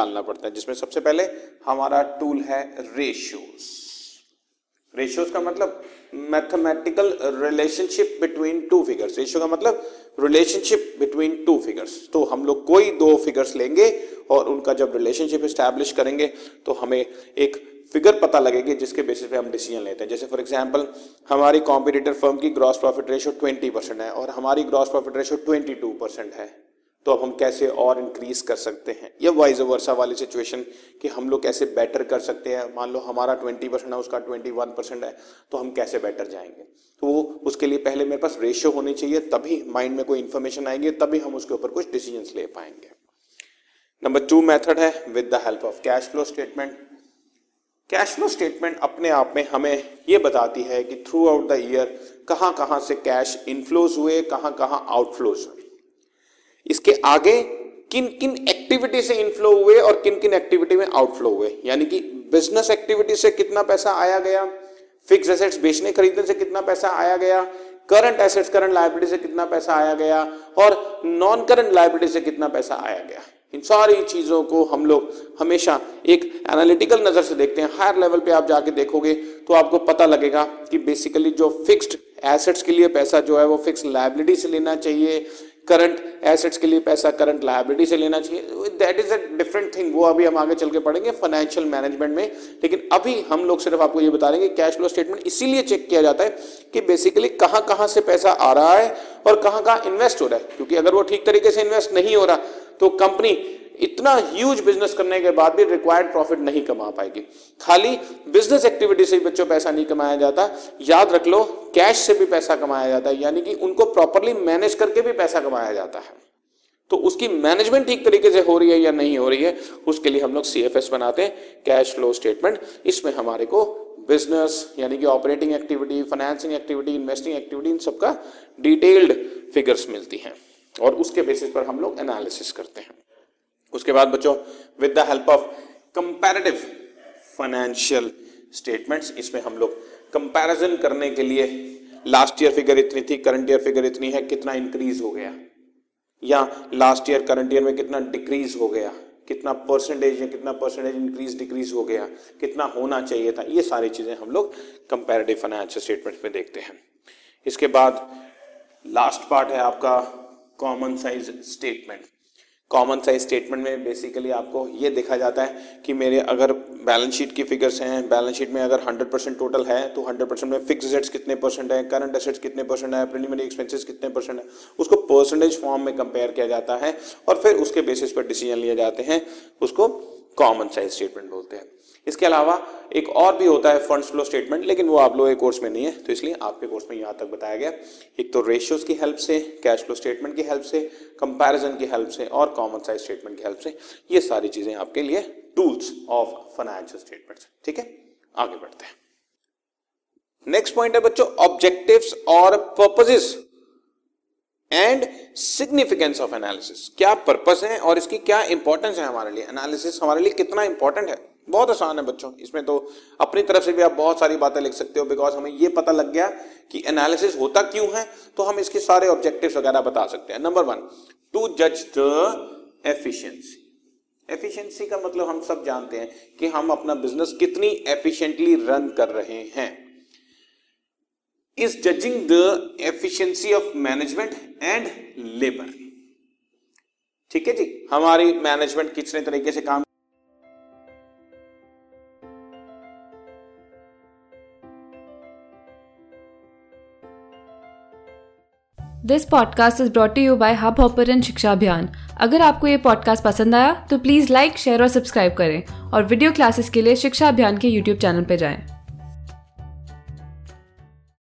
निकालना पड़ता है, जिसमें सबसे पहले हमारा टूल है रेशियोज रेशियोज का मतलब mathematical relationship between two figures ratio का मतलब रिलेशनशिप बिटवीन टू फिगर्स तो हम लोग कोई दो फिगर्स लेंगे और उनका जब रिलेशनशिप स्टैब्लिश करेंगे तो हमें एक फिगर पता लगेगी जिसके बेसिस पे हम डिसीज़न लेते हैं। जैसे फॉर एग्जांपल हमारी कॉम्पिटिटर फर्म की ग्रॉस प्रॉफिट रेशियो 20 परसेंट है और हमारी ग्रॉस प्रॉफिट रेशियो 22 परसेंट है। तो अब हम कैसे और इंक्रीज कर सकते हैं? या वाइज वर्सा वाली सिचुएशन कि हम लोग कैसे बेटर कर सकते हैं? मान लो हमारा 20 परसेंट है, उसका 21 परसेंट है तो हम कैसे बेटर जाएँगे? तो वो, उसके लिए पहले मेरे पास रेशियो होनी चाहिए, तभी माइंड में कोई इन्फॉर्मेशन आएगी, तभी हम उसके ऊपर कुछ डिसीज़न ले पाएँगे। नंबर टू मेथड है with the help of cash flow statement cash flow statement अपने आप में हमें ये बताती है कि थ्रू आउट द ईयर कहाँ कहाँ से कैश इनफ्लोज हुए कहाँ कहाँ आउटफ्लोज हुए। इसके आगे किन किन एक्टिविटी से इनफ्लो हुए और किन किन एक्टिविटी में आउटफ्लो हुए? यानी कि बिज़नेस एक्टिविटी से कितना पैसा आया गया? फिक्स एसेट्स बेचने खरीदने से कितना पैसा आया गया? करंट एसेट्स करंट लाइबिलिटी से कितना पैसा आया गया? और नॉन करंट लाइबिलिटी से कितना पैसा आया गया? इन सारी चीज़ों को हम लोग हमेशा एक एनालिटिकल नज़र से देखते हैं। हायर लेवल पे आप जाके देखोगे तो आपको पता लगेगा कि बेसिकली जो फिक्स्ड एसेट्स के लिए पैसा जो है वो फिक्स लाइबिलिटी से लेना चाहिए। करंट एसेट्स के लिए पैसा करंट लाइबिलिटी से लेना चाहिए। That is a different thing वो अभी हम आगे चल के पढ़ेंगे फाइनेंशियल मैनेजमेंट में। लेकिन अभी हम लोग सिर्फ़ आपको ये बता देंगे कैश फ्लो स्टेटमेंट इसीलिए चेक किया जाता है कि बेसिकली कहाँ कहाँ से पैसा आ रहा है और कहाँ कहाँ इन्वेस्ट हो रहा है। क्योंकि अगर वो ठीक तरीके से इन्वेस्ट नहीं हो रहा तो कंपनी इतना ह्यूज बिज़नेस करने के बाद भी रिक्वायर्ड प्रॉफिट नहीं कमा पाएगी। खाली बिज़नेस एक्टिविटी से बच्चों पैसा नहीं कमाया जाता। याद रख लो कैश से भी पैसा कमाया जाता है, यानी कि उनको प्रॉपरली मैनेज करके भी पैसा कमाया जाता है। तो उसकी मैनेजमेंट ठीक तरीके से हो रही है या नहीं हो रही है, उसके लिए हम लोग सीएफएस बनाते हैं कैश फ्लो स्टेटमेंट इसमें हमारे को बिज़नेस यानी कि operating activity financing activity investing activity इन सबका डिटेल्ड फिगर्स मिलती हैं। और उसके बेसिस पर हम लोग एनालिसिस करते हैं। उसके बाद बच्चों with the help of comparative financial statements इसमें हम लोग कंपैरिजन करने के लिए लास्ट ईयर फिगर इतनी थी करंट ईयर फिगर इतनी है, कितना इंक्रीज हो गया? या लास्ट ईयर करंट ईयर में कितना डिक्रीज हो गया? कितना परसेंटेज या कितना परसेंटेज इंक्रीज डिक्रीज हो गया? कितना होना चाहिए था? ये सारी चीज़ें हम लोग कंपैरेटिव फाइनेंशियल स्टेटमेंट में देखते हैं। इसके बाद लास्ट पार्ट है आपका common size statement common size statement में बेसिकली आपको ये देखा जाता है कि मेरे अगर बैलेंस शीट की फिगर्स हैं बैलेंस शीट में अगर 100 परसेंट टोटल है तो 100 परसेंट में फिक्स एसेट्स कितने परसेंट है करंट एसेट्स कितने परसेंट है प्रिलिमिनरी एक्सपेंसेस कितने परसेंट है, उसको परसेंटेज फॉर्म में कंपेयर किया जाता है और फिर उसके बेसिस पर डिसीज़न लिए जाते हैं, उसको कॉमन साइज़ स्टेटमेंट बोलते हैं। इसके अलावा एक और भी होता है फंड्स फ्लो स्टेटमेंट लेकिन वो आप लोगों के कोर्स में नहीं है तो इसलिए आपके कोर्स में यहाँ तक बताया गया। एक तो रेशियोज की हेल्प से कैश फ्लो स्टेटमेंट की हेल्प से कंपैरिजन की हेल्प से और कॉमन साइज़ स्टेटमेंट की हेल्प से ये सारी चीज़ें आपके लिए टूल्स ऑफ़ फाइनेंशियल स्टेटमेंट ठीक है? आगे बढ़ते हैं। नेक्स्ट पॉइंट है बच्चों ऑब्जेक्टिव्स और purposes and significance of analysis क्या पर्पस है और इसकी क्या इंपॉर्टेंस है हमारे लिए? एनालिसिस हमारे लिए कितना इंपॉर्टेंट है? बहुत आसान है बच्चों, इसमें तो अपनी तरफ़ से भी आप बहुत सारी बातें लिख सकते हो बिकॉज़ हमें ये पता लग गया कि एनालिसिस होता क्यों है तो हम इसके सारे ऑब्जेक्टिव्स वगैरह बता सकते हैं। नंबर वन टू जज द एफिशिएंसी एफिशिएंसी का मतलब हम सब जानते हैं कि हम अपना बिज़नेस कितनी एफिशिएंटली रन कर रहे हैं। Is judging the efficiency of management and labour ठीक है जी? हमारी मैनेजमेंट कितने तरीके से काम this podcast is brought you by Hubhopper Shiksha Abhiyan अगर आपको ये पॉडकास्ट पसंद आया तो प्लीज़ लाइक शेयर और सब्सक्राइब करें और वीडियो क्लासेस के लिए शिक्षा अभियान के यूट्यूब चैनल पर जाएँ।